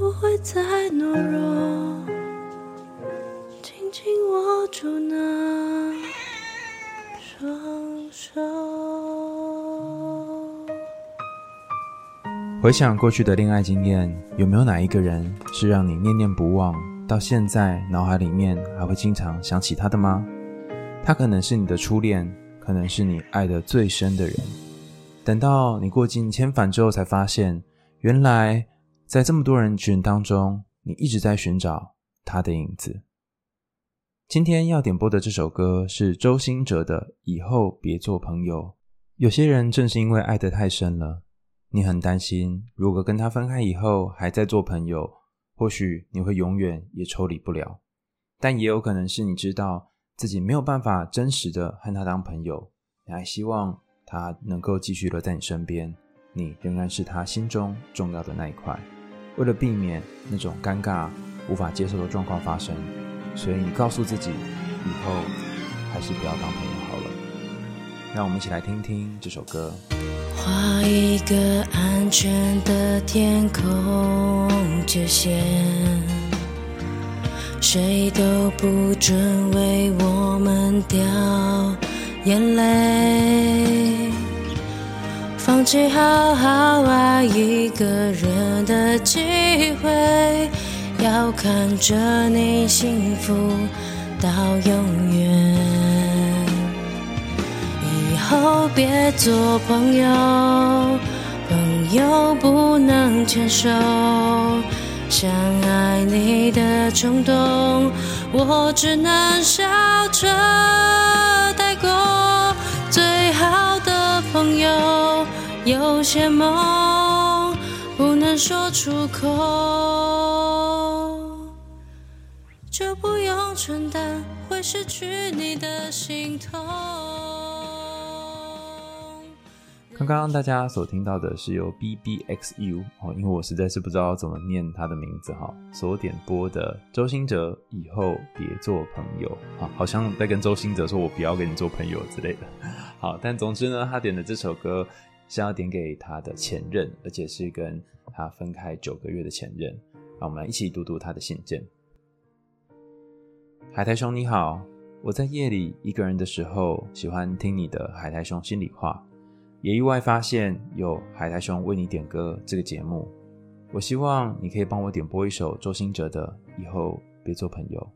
不会再懦弱，紧紧握住那双手。回想过去的恋爱经验，有没有哪一个人是让你念念不忘，到现在脑海里面还会经常想起他的吗？他可能是你的初恋，可能是你爱得最深的人。等到你过尽千帆之后，才发现，原来在这么多人群当中，你一直在寻找他的影子。今天要点播的这首歌是周兴哲的《以后别做朋友》。有些人正是因为爱得太深了。你很担心，如果跟他分开以后还在做朋友，或许你会永远也抽离不了。但也有可能是你知道自己没有办法真实的和他当朋友，你还希望他能够继续留在你身边，你仍然是他心中重要的那一块。为了避免那种尴尬、无法接受的状况发生，所以你告诉自己，以后还是不要当朋友好了。让我们一起来听听这首歌。画一个安全的天空界线，谁都不准为我们掉眼泪。放弃好好爱一个人的机会，要看着你幸福到永远。以后别做朋友，朋友不能牵手。想爱你的冲动，我只能笑着带过。最好的朋友，有些梦说出口，就不用承担会失去你的心痛。刚刚大家所听到的是由 BBXU 哦，因为我实在是不知道怎么念他的名字哈，所点播的周兴哲以后别做朋友啊，好像在跟周兴哲说我不要跟你做朋友之类的。好，但总之呢，他点的这首歌是要点给他的前任，而且是跟他分开九个月的前任。让我们来一起读读他的信件。海苔兄你好，我在夜里一个人的时候，喜欢听你的海苔兄心里话。也意外发现有海苔兄为你点歌这个节目，我希望你可以帮我点播一首周兴哲的《以后别做朋友》。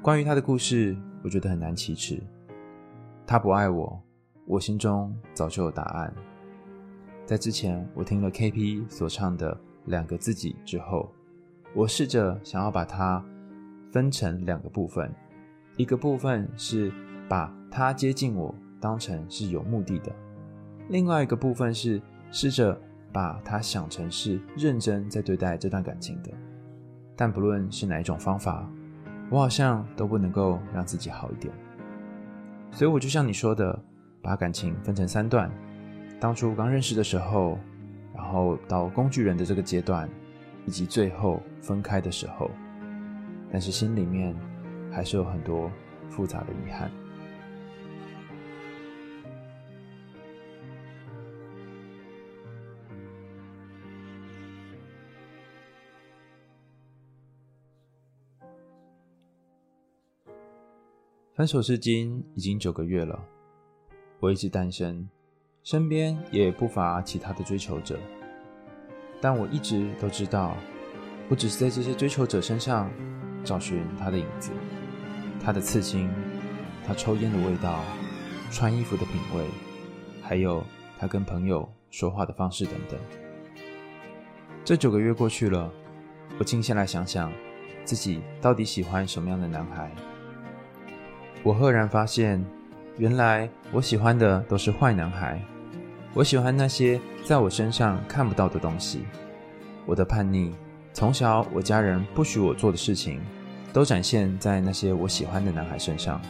关于他的故事，我觉得很难启齿。他不爱我，我心中早就有答案。在之前我听了 KP 所唱的《两个自己》之后，我试着想要把它分成两个部分，一个部分是把他接近我。当成是有目的的，另外一个部分是试着把他想成是认真在对待这段感情的，但不论是哪一种方法，我好像都不能够让自己好一点，所以我就像你说的，把感情分成三段，当初刚认识的时候，然后到工具人的这个阶段，以及最后分开的时候，但是心里面还是有很多复杂的遗憾。分手至今已经九个月了，我一直单身，身边也不乏其他的追求者，但我一直都知道，我只是在这些追求者身上找寻他的影子，他的刺青，他抽烟的味道，穿衣服的品味，还有他跟朋友说话的方式等等。这九个月过去了，我静下来想想，自己到底喜欢什么样的男孩？我赫然发现，原来我喜欢的都是坏男孩。我喜欢那些在我身上看不到的东西。我的叛逆，从小我家人不许我做的事情，都展现在那些我喜欢的男孩身上。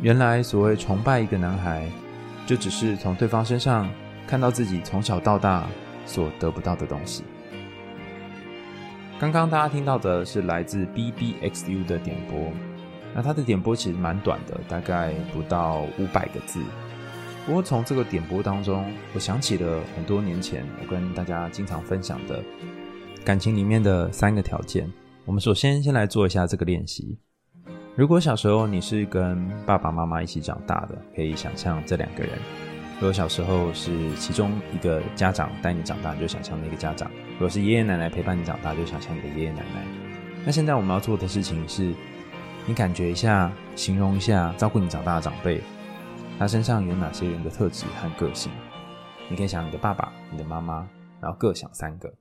原来所谓崇拜一个男孩，就只是从对方身上看到自己从小到大所得不到的东西。刚刚大家听到的是来自 BBXU 的点播。那他的点播其实蛮短的，大概不到五百个字。不过从这个点播当中，我想起了很多年前我跟大家经常分享的感情里面的三个条件。我们首先先来做一下这个练习。如果小时候你是跟爸爸妈妈一起长大的，可以想象这两个人。如果小时候是其中一个家长带你长大，你就想象那个家长；如果是爷爷奶奶陪伴你长大，就想象你的爷爷奶奶。那现在我们要做的事情是，你感觉一下，形容一下照顾你长大的长辈，他身上有哪些人的特质和个性？你可以想你的爸爸、你的妈妈，然后各想三个。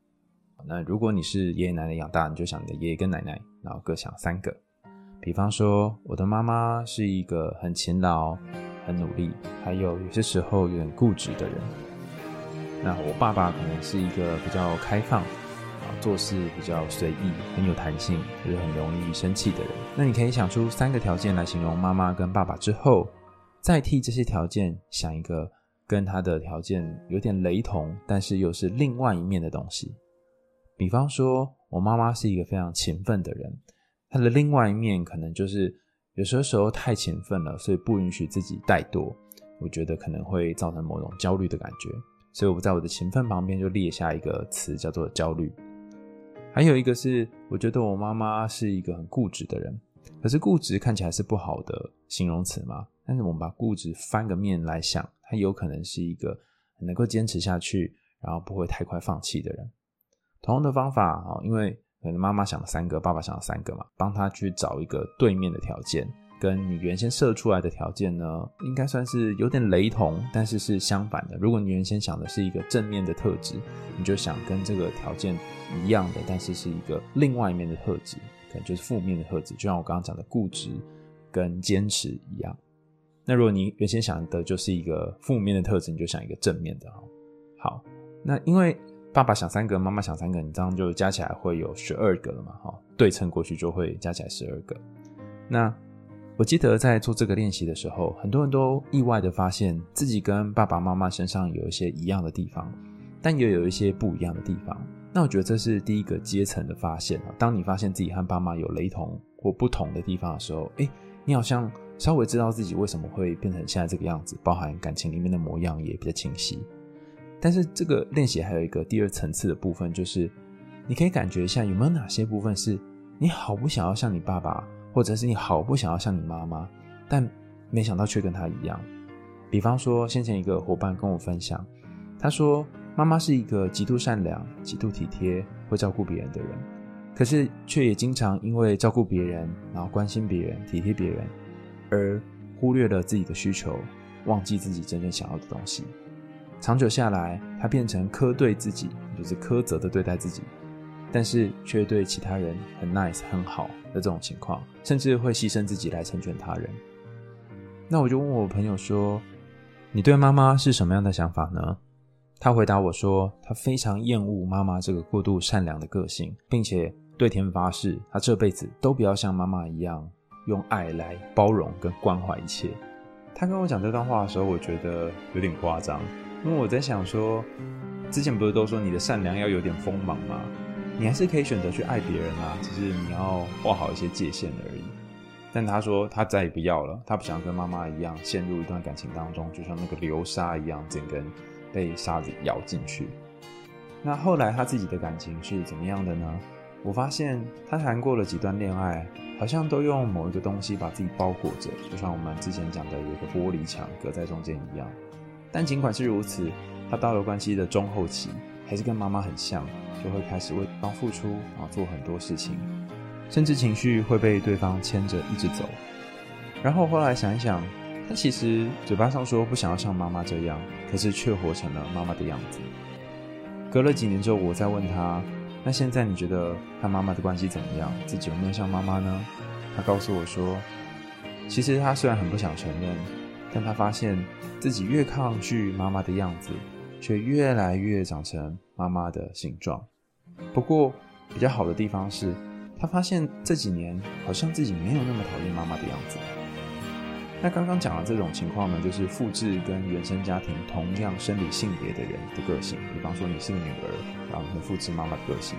那如果你是爷爷奶奶养大，你就想你的爷爷跟奶奶，然后各想三个。比方说，我的妈妈是一个很勤劳、很努力，还有有些时候有点固执的人。那我爸爸可能是一个比较开放，啊，做事比较随意、很有弹性，就是很容易生气的人。那你可以想出三个条件来形容妈妈跟爸爸之后，再替这些条件想一个跟他的条件有点雷同，但是又是另外一面的东西。比方说，我妈妈是一个非常勤奋的人。她的另外一面可能就是有些时候太勤奋了，所以不允许自己怠惰。我觉得可能会造成某种焦虑的感觉，所以我在我的勤奋旁边就列下一个词叫做焦虑。还有一个是，我觉得我妈妈是一个很固执的人，可是固执看起来是不好的形容词嘛。但是我们把固执翻个面来想，他有可能是一个能够坚持下去，然后不会太快放弃的人。同样的方法啊，因为。可能妈妈想了三个，爸爸想了三个嘛，帮他去找一个对面的条件，跟你原先设出来的条件呢，应该算是有点雷同，但是是相反的。如果你原先想的是一个正面的特质，你就想跟这个条件一样的，但是是一个另外一面的特质，可能就是负面的特质，就像我刚刚讲的固执跟坚持一样。那如果你原先想的就是一个负面的特质，你就想一个正面的。好，那因为。爸爸想三个，妈妈想三个，你这样就加起来会有十二个了嘛？哈，对称过去就会加起来十二个。那我记得在做这个练习的时候，很多人都意外的发现自己跟爸爸妈妈身上有一些一样的地方，但也有一些不一样的地方。那我觉得这是第一个阶层的发现啊。当你发现自己和爸妈有雷同或不同的地方的时候，诶，你好像稍微知道自己为什么会变成现在这个样子，包含感情里面的模样也比较清晰。但是这个练习还有一个第二层次的部分，就是你可以感觉一下有没有哪些部分是你好不想要像你爸爸，或者是你好不想要像你妈妈，但没想到却跟他一样。比方说，先前一个伙伴跟我分享，他说妈妈是一个极度善良、极度体贴、会照顾别人的人，可是却也经常因为照顾别人，然后关心别人、体贴别人，而忽略了自己的需求，忘记自己真正想要的东西。长久下来，他变成苛对自己，就是苛责的对待自己，但是却对其他人很 nice 很好的这种情况，甚至会牺牲自己来成全他人。那我就问我朋友说：“你对妈妈是什么样的想法呢？”他回答我说：“他非常厌恶妈妈这个过度善良的个性，并且对天发誓，他这辈子都不要像妈妈一样用爱来包容跟关怀一切。”他跟我讲这段话的时候，我觉得有点夸张。因为我在想说，之前不是都说你的善良要有点锋芒吗？你还是可以选择去爱别人啊，只是你要画好一些界限而已。但他说他再也不要了，他不想跟妈妈一样陷入一段感情当中，就像那个流沙一样，整根被沙子咬进去。那后来他自己的感情是怎么样的呢？我发现他谈过了几段恋爱，好像都用某一个东西把自己包裹着，就像我们之前讲的有个玻璃墙隔在中间一样。但尽管是如此，他到了关系的中后期，还是跟妈妈很像，就会开始为对方付出啊，做很多事情，甚至情绪会被对方牵着一直走。然后后来想一想，他其实嘴巴上说不想要像妈妈这样，可是却活成了妈妈的样子。隔了几年之后，我再问他，那现在你觉得和妈妈的关系怎么样？自己有没有像妈妈呢？他告诉我说，其实他虽然很不想承认。但他发现自己越抗拒妈妈的样子，却越来越长成妈妈的形状。不过比较好的地方是，他发现这几年好像自己没有那么讨厌妈妈的样子。那刚刚讲的这种情况呢，就是复制跟原生家庭同样生理性别的人的个性。比方说你是个女儿，然后你会复制妈妈个性。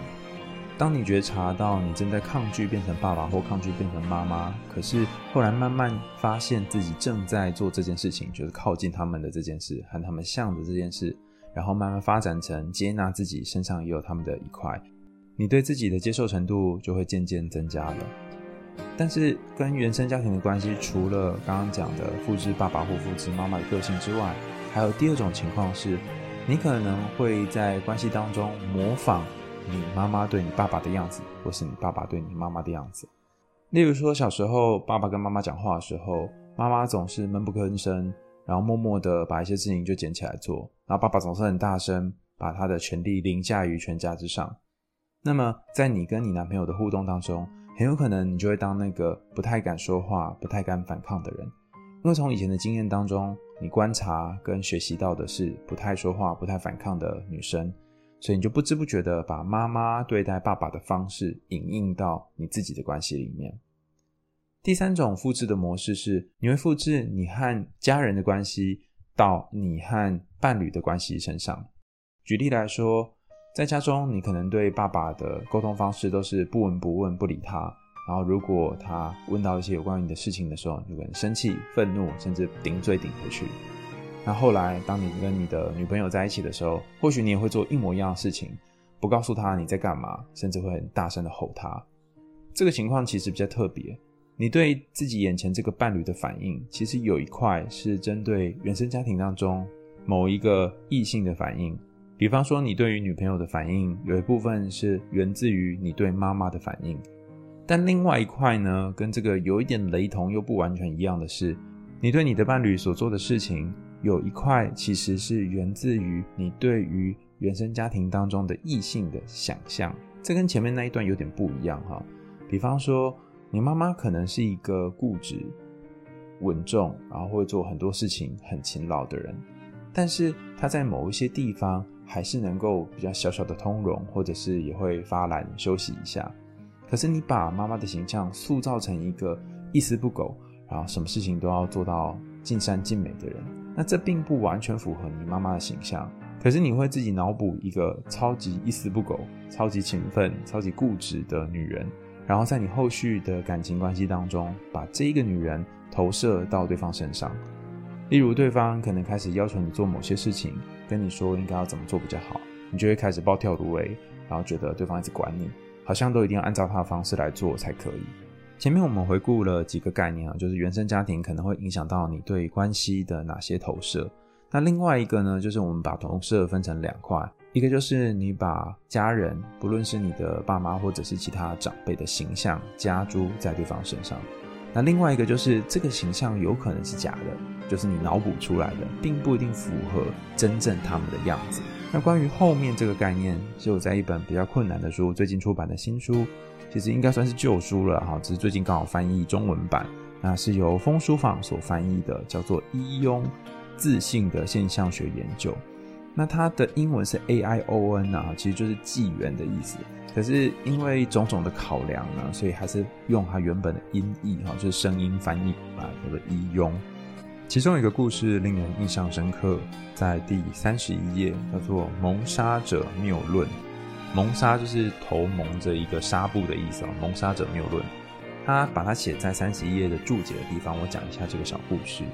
当你觉察到你正在抗拒变成爸爸或抗拒变成妈妈，可是后来慢慢发现自己正在做这件事情，就是靠近他们的这件事，和他们像的这件事，然后慢慢发展成接纳自己身上也有他们的一块，你对自己的接受程度就会渐渐增加了。但是跟原生家庭的关系，除了刚刚讲的复制爸爸或复制妈妈的个性之外，还有第二种情况是，你可能会在关系当中模仿。你妈妈对你爸爸的样子，或是你爸爸对你妈妈的样子。例如说，小时候爸爸跟妈妈讲话的时候，妈妈总是闷不吭声，然后默默的把一些事情就捡起来做，然后爸爸总是很大声，把他的权力凌驾于全家之上。那么，在你跟你男朋友的互动当中，很有可能你就会当那个不太敢说话、不太敢反抗的人，因为从以前的经验当中，你观察跟学习到的是不太说话、不太反抗的女生。所以你就不知不觉的把妈妈对待爸爸的方式影印到你自己的关系里面。第三种复制的模式是，你会复制你和家人的关系到你和伴侣的关系身上。举例来说，在家中，你可能对爸爸的沟通方式都是不闻不问，不理他。然后，如果他问到一些有关于你的事情的时候，你就可能生气、愤怒，甚至顶嘴顶回去。那后来，当你跟你的女朋友在一起的时候，或许你也会做一模一样的事情，不告诉她你在干嘛，甚至会很大声的吼她。这个情况其实比较特别。你对自己眼前这个伴侣的反应，其实有一块是针对原生家庭当中某一个异性的反应。比方说，你对于女朋友的反应，有一部分是源自于你对妈妈的反应。但另外一块呢，跟这个有一点雷同又不完全一样的是，你对你的伴侣所做的事情。有一块其实是源自于你对于原生家庭当中的异性的想象，这跟前面那一段有点不一样哈。比方说，你妈妈可能是一个固执、稳重，然后会做很多事情、很勤劳的人，但是她在某一些地方还是能够比较小小的通融，或者是也会发懒休息一下。可是你把妈妈的形象塑造成一个一丝不苟，然后什么事情都要做到尽善尽美的人。那这并不完全符合你妈妈的形象，可是你会自己脑补一个超级一丝不苟、超级勤奋、超级固执的女人，然后在你后续的感情关系当中，把这一个女人投射到对方身上。例如，对方可能开始要求你做某些事情，跟你说应该要怎么做比较好，你就会开始暴跳如雷，然后觉得对方一直管你，好像都一定要按照他的方式来做才可以。前面我们回顾了几个概念啊，就是原生家庭可能会影响到你对关系的哪些投射。那另外一个呢，就是我们把投射分成两块，一个就是你把家人，不论是你的爸妈或者是其他长辈的形象加诸在对方身上。那另外一个就是这个形象有可能是假的，就是你脑补出来的，并不一定符合真正他们的样子。那关于后面这个概念，是我在一本比较困难的书，最近出版的新书。其实应该算是旧书了哈，只是最近刚好翻译中文版，那是由风书坊所翻译的，叫做《伊庸自信的现象学研究》。那它的英文是 A I O N 啊，其实就是纪元的意思。可是因为种种的考量呢，所以还是用它原本的音译哈，就是声音翻译啊，叫做伊庸。其中一个故事令人印象深刻，在第三十一页，叫做《蒙纱者谬论》。蒙纱就是头蒙着一个纱布的意思哦。蒙纱者谬论，他把它写在三十一页的注解的地方。我讲一下这个小故事。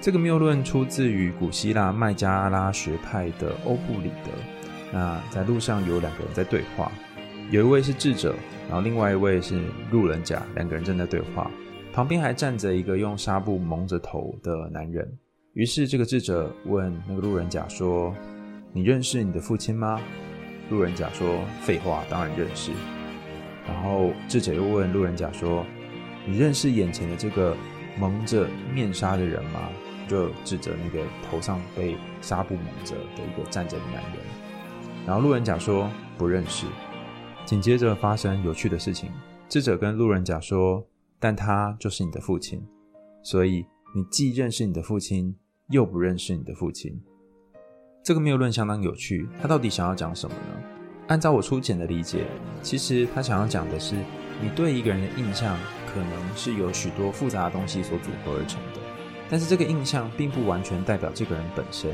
这个谬论出自于古希腊麦加拉学派的欧布里德。那在路上有两个人在对话，有一位是智者，然后另外一位是路人甲，两个人正在对话，旁边还站着一个用纱布蒙着头的男人。于是这个智者问那个路人甲说：“你认识你的父亲吗？”路人甲说：“废话，当然认识。”然后智者又问路人甲说：“你认识眼前的这个蒙着面纱的人吗？”就指着那个头上被纱布蒙着的一个站着的男人。然后路人甲说：“不认识。”紧接着发生有趣的事情，智者跟路人甲说：“但他就是你的父亲，所以你既认识你的父亲，又不认识你的父亲。”这个谬论相当有趣，他到底想要讲什么呢？按照我粗浅的理解，其实他想要讲的是，你对一个人的印象可能是由许多复杂的东西所组合而成的，但是这个印象并不完全代表这个人本身。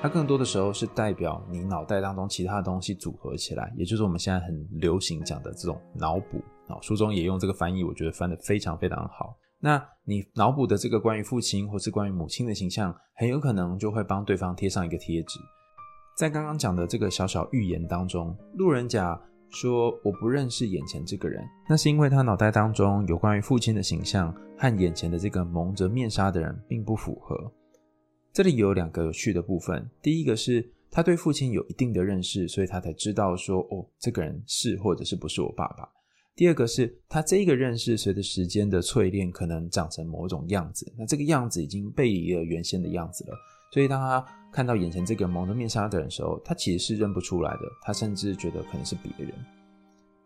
它更多的时候是代表你脑袋当中其他的东西组合起来，也就是我们现在很流行讲的这种脑补啊。书中也用这个翻译，我觉得翻得非常非常好。那你脑补的这个关于父亲或是关于母亲的形象，很有可能就会帮对方贴上一个贴纸。在刚刚讲的这个小小寓言当中，路人甲说：“我不认识眼前这个人。”那是因为他脑袋当中有关于父亲的形象和眼前的这个蒙着面纱的人并不符合。这里有两个有趣的部分，第一个是他对父亲有一定的认识，所以他才知道说：“哦，这个人是或者是不是我爸爸。”第二个是他这个认识随着时间的淬炼，可能长成某种样子。那这个样子已经背离了原先的样子了。所以当他看到眼前这个蒙着面纱的人时候，他其实是认不出来的。他甚至觉得可能是别人。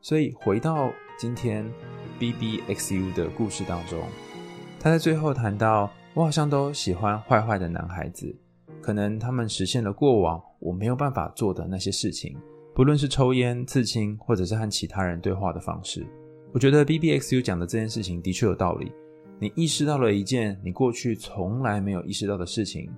所以回到今天 BBXU 的故事当中，他在最后谈到：我好像都喜欢坏坏的男孩子，可能他们实现了过往我没有办法做的那些事情。不论是抽烟、刺青，或者是和其他人对话的方式，我觉得 BBXU 讲的这件事情的确有道理。你意识到了一件你过去从来没有意识到的事情，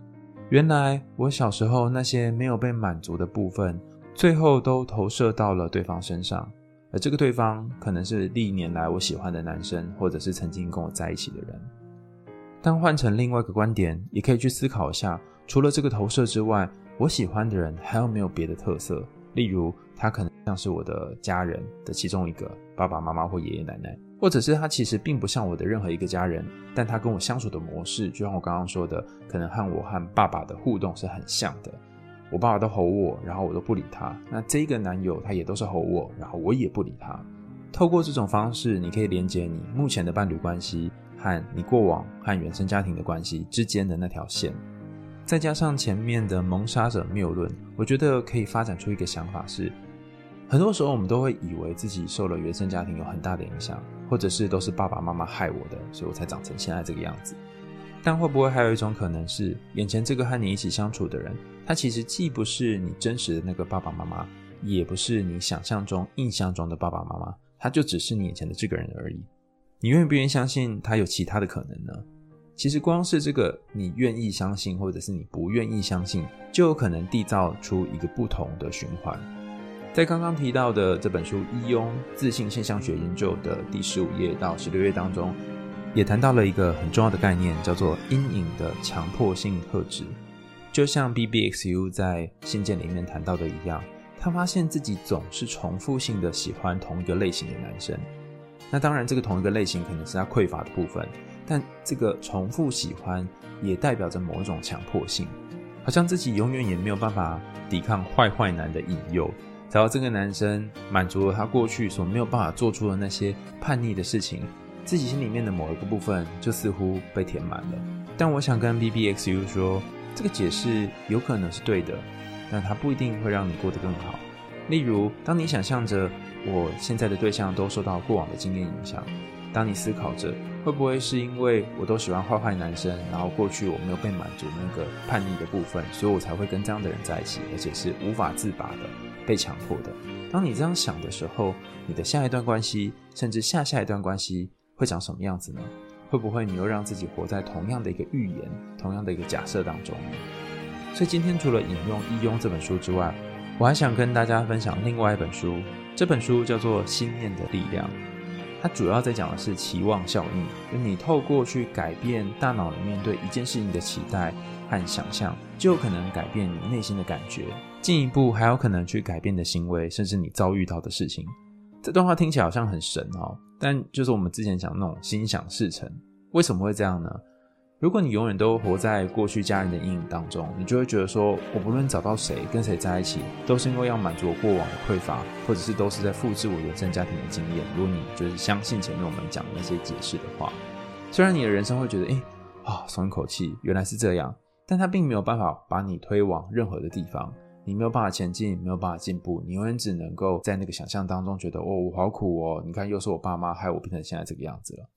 原来我小时候那些没有被满足的部分，最后都投射到了对方身上，而这个对方可能是历年来我喜欢的男生，或者是曾经跟我在一起的人。但换成另外一个观点，也可以去思考一下，除了这个投射之外，我喜欢的人还有没有别的特色？例如，他可能像是我的家人的其中一个爸爸妈妈或爷爷奶奶，或者是他其实并不像我的任何一个家人，但他跟我相处的模式，就像我刚刚说的，可能和我和爸爸的互动是很像的。我爸爸都吼我，然后我都不理他。那这个男友他也都是吼我，然后我也不理他。透过这种方式，你可以连接你目前的伴侣关系和你过往和原生家庭的关系之间的那条线。再加上前面的蒙杀者谬论，我觉得可以发展出一个想法是：很多时候我们都会以为自己受了原生家庭有很大的影响，或者是都是爸爸妈妈害我的，所以我才长成现在这个样子。但会不会还有一种可能是，眼前这个和你一起相处的人，他其实既不是你真实的那个爸爸妈妈，也不是你想象中、印象中的爸爸妈妈，他就只是你眼前的这个人而已。你愿不愿意相信他有其他的可能呢？其实光是这个，你愿意相信，或者是你不愿意相信，就有可能缔造出一个不同的循环。在刚刚提到的这本书《一庸自信现象学研究》的第十五页到十六页当中，也谈到了一个很重要的概念，叫做阴影的强迫性特质。就像 BBXU 在信件里面谈到的一样，他发现自己总是重复性的喜欢同一个类型的男生。那当然，这个同一个类型可能是他匮乏的部分。但这个重复喜欢也代表着某一种强迫性，好像自己永远也没有办法抵抗坏坏男的引诱，只要这个男生满足了他过去所没有办法做出的那些叛逆的事情，自己心里面的某一个部分就似乎被填满了。但我想跟 BBXU 说，这个解释有可能是对的，但它不一定会让你过得更好。例如，当你想象着我现在的对象都受到过往的经验影响。当你思考着会不会是因为我都喜欢坏坏男生，然后过去我没有被满足那个叛逆的部分，所以我才会跟这样的人在一起，而且是无法自拔的，被强迫的。当你这样想的时候，你的下一段关系，甚至下下一段关系会长什么样子呢？会不会你又让自己活在同样的一个预言、同样的一个假设当中呢？所以今天除了引用《易庸》这本书之外，我还想跟大家分享另外一本书，这本书叫做《心念的力量》。它主要在讲的是期望效应，就你透过去改变大脑里面对一件事情的期待和想象，就有可能改变你内心的感觉，进一步还有可能去改变你的行为，甚至你遭遇到的事情。这段话听起来好像很神哦，但就是我们之前讲那种心想事成，为什么会这样呢？如果你永远都活在过去家人的阴影当中，你就会觉得说，我不论找到谁，跟谁在一起，都是因为要满足我过往的匮乏，或者是都是在复制我原生家庭的经验。如果你就是相信前面我们讲的那些解释的话，虽然你的人生会觉得，哎，啊，松一口气，原来是这样，但它并没有办法把你推往任何的地方，你没有办法前进，没有办法进步，你永远只能够在那个想象当中觉得，哦，我好苦哦，你看，又是我爸妈害我变成现在这个样子了。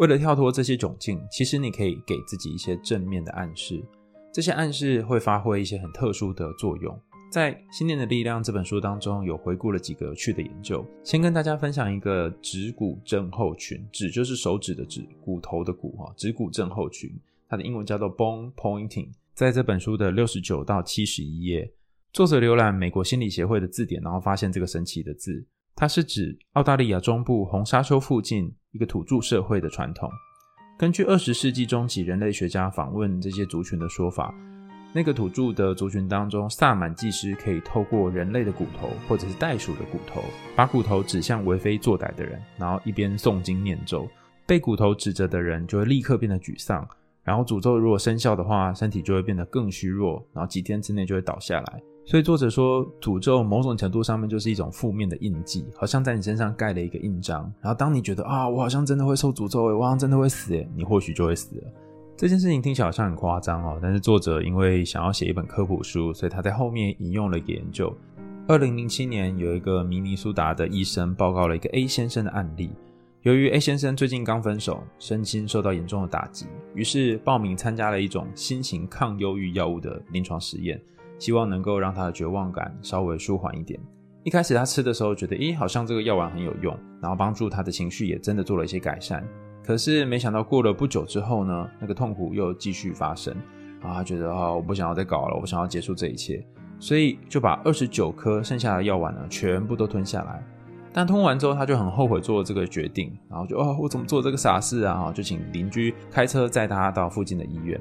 为了跳脱这些窘境，其实你可以给自己一些正面的暗示，这些暗示会发挥一些很特殊的作用。在《心念的力量》这本书当中，有回顾了几个有趣的研究。先跟大家分享一个指骨症候群，指就是手指的指，骨头的骨哈，指骨症候群，它的英文叫做 bone pointing。在这本书的六十九到七十一页，作者浏览美国心理协会的字典，然后发现这个神奇的字，它是指澳大利亚中部红沙丘附近一个土著社会的传统。根据二十世纪中期人类学家访问这些族群的说法，那个土著的族群当中，萨满祭师可以透过人类的骨头或者是袋鼠的骨头，把骨头指向为非作歹的人，然后一边诵经念咒，被骨头指着的人就会立刻变得沮丧，然后诅咒如果生效的话，身体就会变得更虚弱，然后几天之内就会倒下来。所以作者说，诅咒某种程度上面就是一种负面的印记，好像在你身上盖了一个印章。然后当你觉得啊，我好像真的会受诅咒，我好像真的会死，你或许就会死了。这件事情听起来好像很夸张哦，但是作者因为想要写一本科普书，所以他在后面引用了一个研究。二零零七年，有一个明尼苏达的医生报告了一个 A 先生的案例。由于 A 先生最近刚分手，身心受到严重的打击，于是报名参加了一种新型抗忧郁药物的临床实验。希望能够让他的绝望感稍微舒缓一点。一开始他吃的时候觉得，咦，好像这个药丸很有用，然后帮助他的情绪也真的做了一些改善。可是没想到过了不久之后呢，那个痛苦又继续发生。然后他觉得啊，我不想要再搞了，我想要结束这一切，所以就把二十九颗剩下的药丸呢，全部都吞下来。但吞完之后，他就很后悔做了这个决定，然后就哦，我怎么做这个傻事啊？就请邻居开车载他到附近的医院。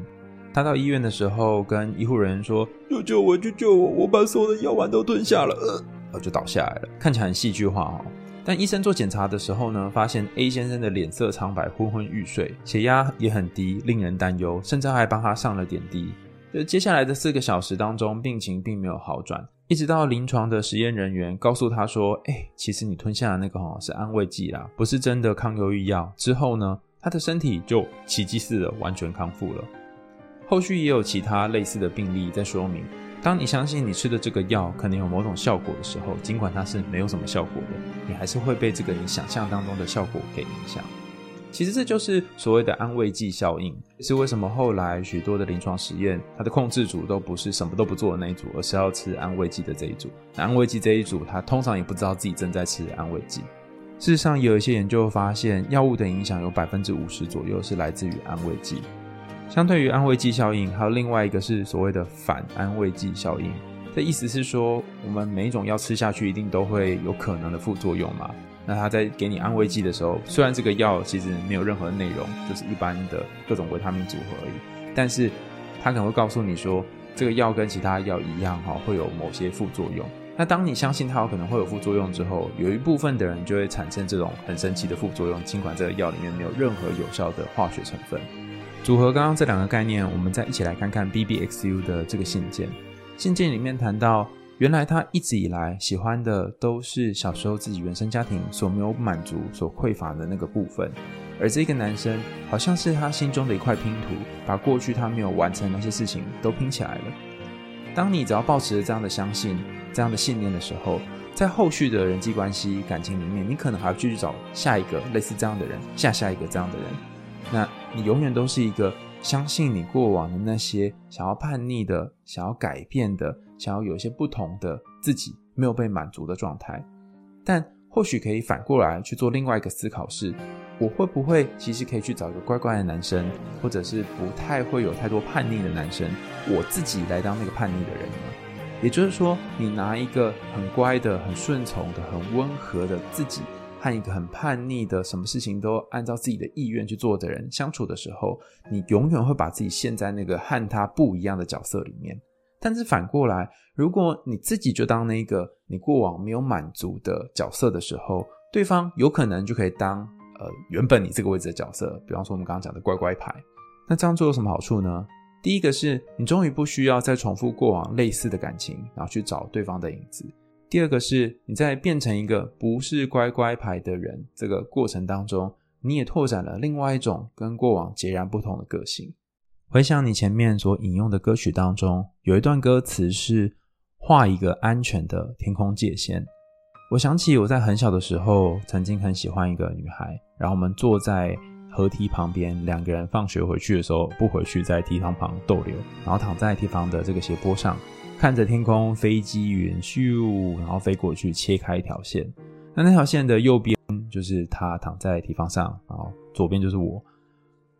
他到医院的时候，跟医护人员说：“救救我，救救我！我把所有的药丸都吞下了。”呃，就倒下来了，看起来很戏剧化哦。但医生做检查的时候呢，发现 A 先生的脸色苍白，昏昏欲睡，血压也很低，令人担忧，甚至还帮他上了点滴。就接下来的四个小时当中，病情并没有好转，一直到临床的实验人员告诉他说：“哎、其实你吞下的那个齁是安慰剂啦，不是真的抗忧郁药。”之后呢，他的身体就奇迹似的完全康复了。后续也有其他类似的病例在说明，当你相信你吃的这个药可能有某种效果的时候，尽管它是没有什么效果的，你还是会被这个你想象当中的效果给影响。其实这就是所谓的安慰剂效应，是为什么后来许多的临床实验，它的控制组都不是什么都不做的那一组，而是要吃安慰剂的这一组。那安慰剂这一组，他通常也不知道自己正在吃安慰剂。事实上，有一些研究发现，药物的影响有百分之五十左右是来自于安慰剂。相对于安慰剂效应，还有另外一个是所谓的反安慰剂效应。这意思是说，我们每一种药吃下去，一定都会有可能的副作用嘛。那他在给你安慰剂的时候，虽然这个药其实没有任何内容，就是一般的各种维他命组合而已，但是他可能会告诉你说，这个药跟其他药一样哈，会有某些副作用。那当你相信它有可能会有副作用之后，有一部分的人就会产生这种很神奇的副作用，尽管这个药里面没有任何有效的化学成分。组合刚刚这两个概念，我们再一起来看看 BBXU 的这个信件。信件里面谈到，原来他一直以来喜欢的都是小时候自己原生家庭所没有满足、所匮乏的那个部分，而这个男生好像是他心中的一块拼图，把过去他没有完成那些事情都拼起来了。当你只要保持着这样的相信、这样的信念的时候，在后续的人际关系、感情里面，你可能还要继续找下一个类似这样的人，下下一个这样的人。那你永远都是一个相信你过往的那些想要叛逆的、想要改变的、想要有些不同的自己没有被满足的状态，但或许可以反过来去做另外一个思考是：我会不会其实可以去找一个乖乖的男生，或者是不太会有太多叛逆的男生，我自己来当那个叛逆的人呢？也就是说，你拿一个很乖的、很顺从的、很温和的自己。和一个很叛逆的、什么事情都按照自己的意愿去做的人相处的时候，你永远会把自己陷在那个和他不一样的角色里面。但是反过来，如果你自己就当那个你过往没有满足的角色的时候，对方有可能就可以当呃原本你这个位置的角色。比方说我们刚刚讲的乖乖牌，那这样做有什么好处呢？第一个是你终于不需要再重复过往类似的感情，然后去找对方的影子。第二个是，你在变成一个不是乖乖牌的人这个过程当中，你也拓展了另外一种跟过往截然不同的个性。回想你前面所引用的歌曲当中，有一段歌词是画一个安全的天空界限。我想起我在很小的时候，曾经很喜欢一个女孩，然后我们坐在河堤旁边，两个人放学回去的时候不回去，在堤防旁逗留，然后躺在堤防的这个斜坡上。看着天空，飞机云咻，然后飞过去，切开一条线。那那条线的右边就是他躺在堤防上，然后左边就是我。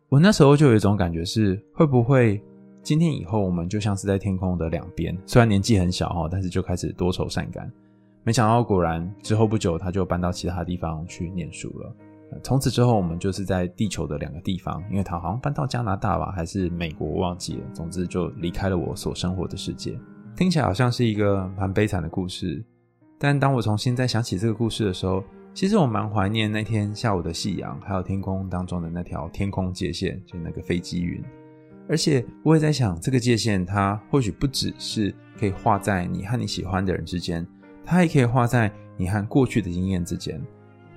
我那时候就有一种感觉是，会不会今天以后我们就像是在天空的两边，虽然年纪很小哈，但是就开始多愁善感。没想到果然之后不久他就搬到其他地方去念书了。从此之后我们就是在地球的两个地方，因为他好像搬到加拿大吧，还是美国，忘记了。总之就离开了我所生活的世界。听起来好像是一个蛮悲惨的故事，但当我重新再想起这个故事的时候，其实我蛮怀念那天下午的夕阳，还有天空当中的那条天空界线，就那个飞机云。而且我也在想，这个界线它或许不只是可以画在你和你喜欢的人之间，它还可以画在你和过去的经验之间。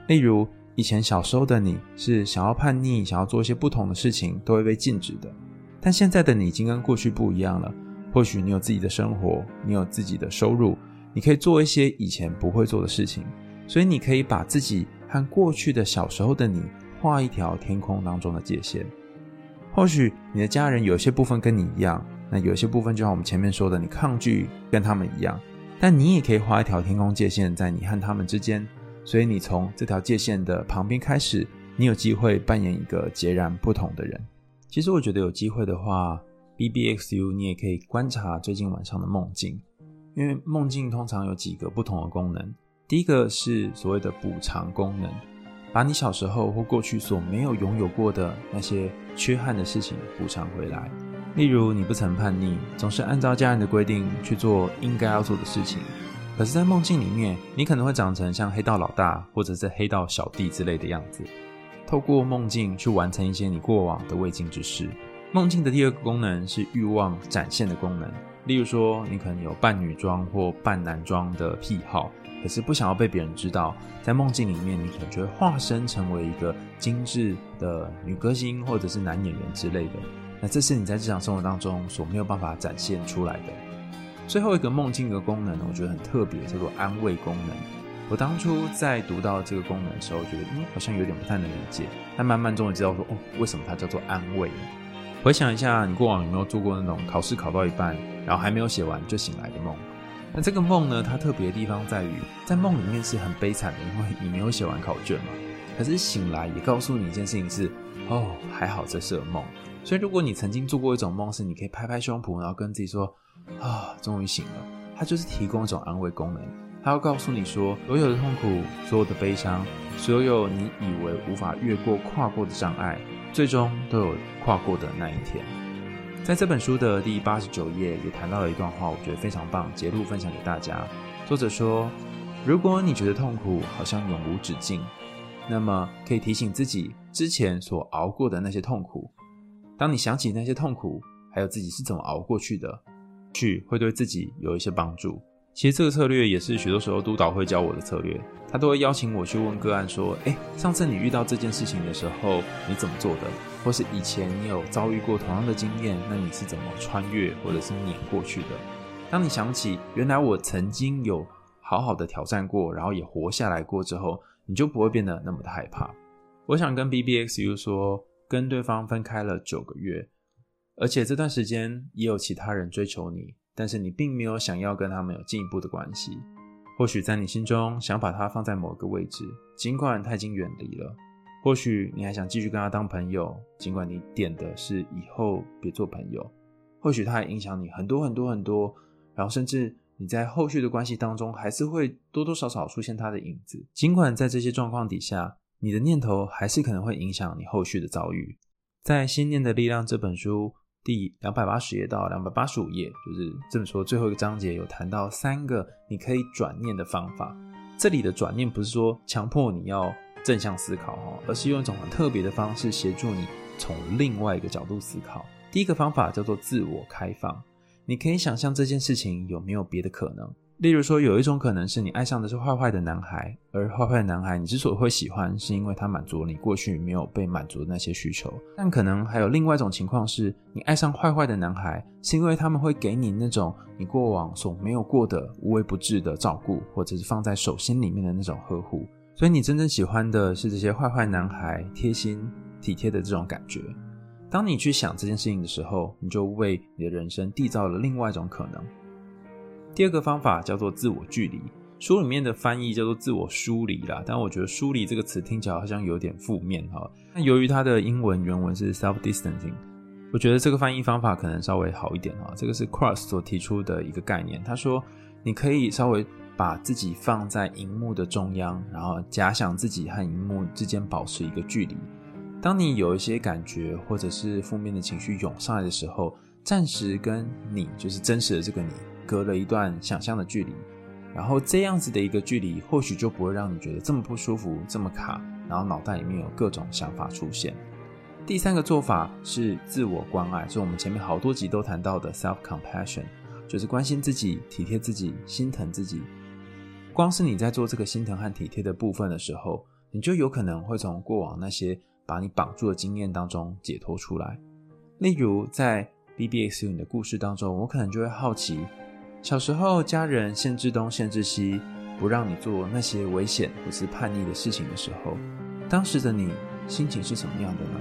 例如，以前小时候的你是想要叛逆，想要做一些不同的事情，都会被禁止的。但现在的你已经跟过去不一样了，或许你有自己的生活，你有自己的收入，你可以做一些以前不会做的事情。所以你可以把自己和过去的小时候的你画一条天空当中的界线。或许你的家人有些部分跟你一样，那有些部分就像我们前面说的，你抗拒跟他们一样，但你也可以画一条天空界线在你和他们之间。所以你从这条界线的旁边开始，你有机会扮演一个截然不同的人。其实我觉得有机会的话，BBXU 你也可以观察最近晚上的梦境，因为梦境通常有几个不同的功能。第一个是所谓的补偿功能。把你小时候或过去所没有拥有过的那些缺憾的事情补偿回来，例如你不曾叛逆，总是按照家人的规定去做应该要做的事情。可是，在梦境里面，你可能会长成像黑道老大或者是黑道小弟之类的样子，透过梦境去完成一些你过往的未竟之事。梦境的第二个功能是欲望展现的功能，例如说，你可能有扮女装或扮男装的癖好。可是不想要被别人知道，在梦境里面，你可能就会化身成为一个精致的女歌星或者是男演员之类的。那这是你在日常生活当中所没有办法展现出来的。最后一个梦境的功能呢，我觉得很特别，叫做安慰功能。我当初在读到这个功能的时候，觉得嗯，好像有点不太能理解。但慢慢终于知道说，哦，为什么它叫做安慰呢？回想一下，你过往有没有做过那种考试考到一半，然后还没有写完就醒来的梦？那这个梦呢，它特别的地方在于，在梦里面是很悲惨的，因为你没有写完考卷嘛。可是醒来也告诉你一件事情是，哦，还好这是个梦。所以如果你曾经做过一种梦，是你可以拍拍胸脯，然后跟自己说，啊，终于醒了。它就是提供一种安慰功能，它要告诉你说，所有的痛苦，所有的悲伤，所有你以为无法越过、跨过的障碍，最终都有跨过的那一天。在这本书的第八十九页也谈到了一段话，我觉得非常棒，节录分享给大家。作者说：“如果你觉得痛苦好像永无止境，那么可以提醒自己之前所熬过的那些痛苦。当你想起那些痛苦，还有自己是怎么熬过去的，去会对自己有一些帮助。”其实这个策略也是许多时候督导会教我的策略，他都会邀请我去问个案说：“诶，上次你遇到这件事情的时候，你怎么做的？或是以前你有遭遇过同样的经验，那你是怎么穿越或者是碾过去的？当你想起原来我曾经有好好的挑战过，然后也活下来过之后，你就不会变得那么的害怕。”我想跟 BBXU 说，跟对方分开了九个月，而且这段时间也有其他人追求你。但是你并没有想要跟他们有进一步的关系，或许在你心中想把他放在某个位置，尽管他已经远离了；或许你还想继续跟他当朋友，尽管你点的是以后别做朋友；或许他还影响你很多很多很多，然后甚至你在后续的关系当中还是会多多少少出现他的影子。尽管在这些状况底下，你的念头还是可能会影响你后续的遭遇。在《心念的力量》这本书。第两百八十页到两百八十五页，就是这么说，最后一个章节有谈到三个你可以转念的方法。这里的转念不是说强迫你要正向思考哦，而是用一种很特别的方式协助你从另外一个角度思考。第一个方法叫做自我开放，你可以想象这件事情有没有别的可能。例如说，有一种可能是你爱上的是坏坏的男孩，而坏坏的男孩你之所以会喜欢，是因为他满足了你过去没有被满足的那些需求。但可能还有另外一种情况是，你爱上坏坏的男孩，是因为他们会给你那种你过往所没有过的无微不至的照顾，或者是放在手心里面的那种呵护。所以你真正喜欢的是这些坏坏男孩贴心体贴的这种感觉。当你去想这件事情的时候，你就为你的人生缔造了另外一种可能。第二个方法叫做自我距离，书里面的翻译叫做自我疏离啦，但我觉得疏离这个词听起来好像有点负面哈。那由于它的英文原文是 self distancing，我觉得这个翻译方法可能稍微好一点哈。这个是 Cross 所提出的一个概念。他说，你可以稍微把自己放在荧幕的中央，然后假想自己和荧幕之间保持一个距离。当你有一些感觉或者是负面的情绪涌上来的时候，暂时跟你就是真实的这个你隔了一段想象的距离，然后这样子的一个距离，或许就不会让你觉得这么不舒服、这么卡，然后脑袋里面有各种想法出现。第三个做法是自我关爱，是我们前面好多集都谈到的 self compassion，就是关心自己、体贴自己、心疼自己。光是你在做这个心疼和体贴的部分的时候，你就有可能会从过往那些把你绑住的经验当中解脱出来。例如在 BBXU 你的故事当中，我可能就会好奇，小时候家人限制东限制西，不让你做那些危险或是叛逆的事情的时候，当时的你心情是什么样的呢？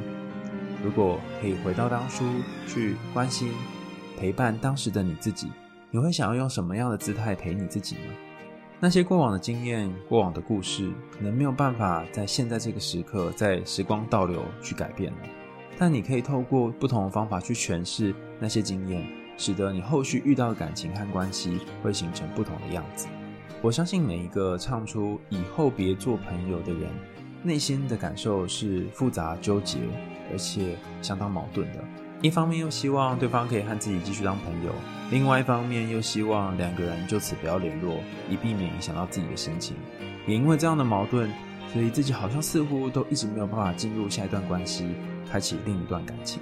如果可以回到当初去关心、陪伴当时的你自己，你会想要用什么样的姿态陪你自己呢？那些过往的经验、过往的故事，可能没有办法在现在这个时刻，在时光倒流去改变了。但你可以透过不同的方法去诠释那些经验，使得你后续遇到的感情和关系会形成不同的样子。我相信每一个唱出“以后别做朋友”的人，内心的感受是复杂纠结。而且相当矛盾的，一方面又希望对方可以和自己继续当朋友，另外一方面又希望两个人就此不要联络，以避免影响到自己的心情。也因为这样的矛盾，所以自己好像似乎都一直没有办法进入下一段关系，开启另一段感情。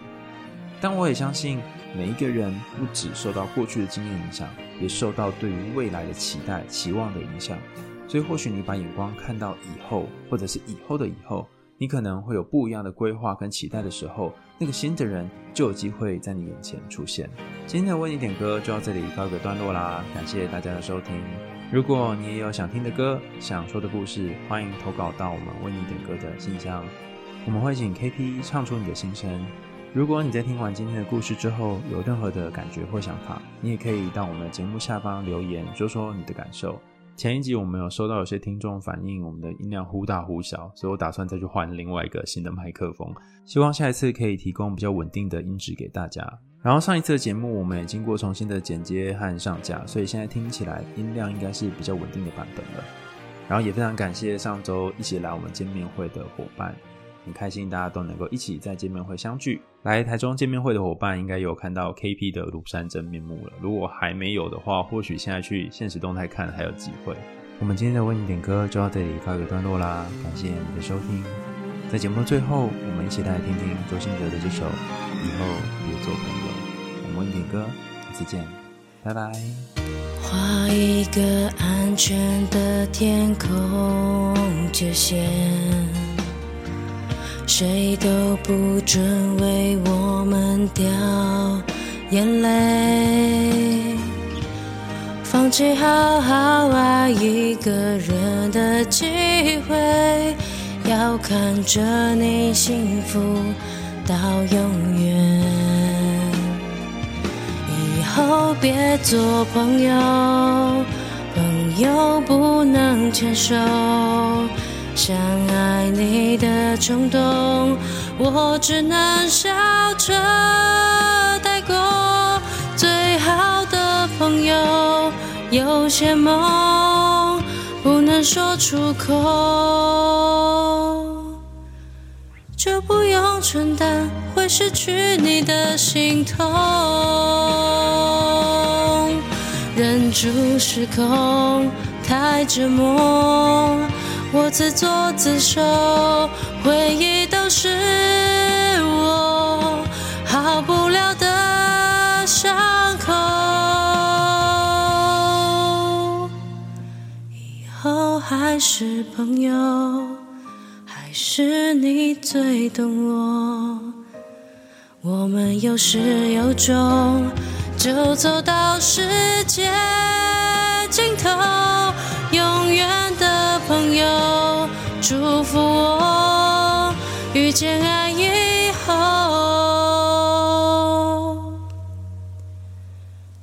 但我也相信，每一个人不只受到过去的经验影响，也受到对于未来的期待、期望的影响。所以或许你把眼光看到以后，或者是以后的以后。你可能会有不一样的规划跟期待的时候，那个新的人就有机会在你眼前出现。今天的为你点歌就到这里告一个段落啦，感谢大家的收听。如果你也有想听的歌、想说的故事，欢迎投稿到我们为你点歌的信箱，我们会请 KP 唱出你的心声。如果你在听完今天的故事之后有任何的感觉或想法，你也可以到我们的节目下方留言，说说你的感受。前一集我们有收到有些听众反映我们的音量忽大忽小，所以我打算再去换另外一个新的麦克风，希望下一次可以提供比较稳定的音质给大家。然后上一次的节目我们也经过重新的剪接和上架，所以现在听起来音量应该是比较稳定的版本了。然后也非常感谢上周一起来我们见面会的伙伴。很开心大家都能够一起在见面会相聚。来台中见面会的伙伴应该有看到 KP 的庐山真面目了。如果还没有的话，或许现在去现实动态看还有机会。我们今天的为你点歌就到这里告一个段落啦，感谢你的收听。在节目的最后，我们一起来听听周兴哲的这首《以后别做朋友》。我们为你点歌，下次见，拜拜。画一个安全的天空界线。谁都不准为我们掉眼泪，放弃好好爱一个人的机会，要看着你幸福到永远。以后别做朋友，朋友不能牵手。想爱你的冲动，我只能笑着带过。最好的朋友，有些梦不能说出口，就不用承担会失去你的心痛。忍住失控，太折磨。我自作自受，回忆都是我好不了的伤口。以后还是朋友，还是你最懂我。我们有始有终，就走到世界尽头。永远朋友，祝福我遇见爱以后，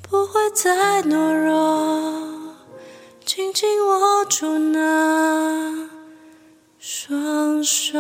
不会再懦弱，紧紧握住那双手。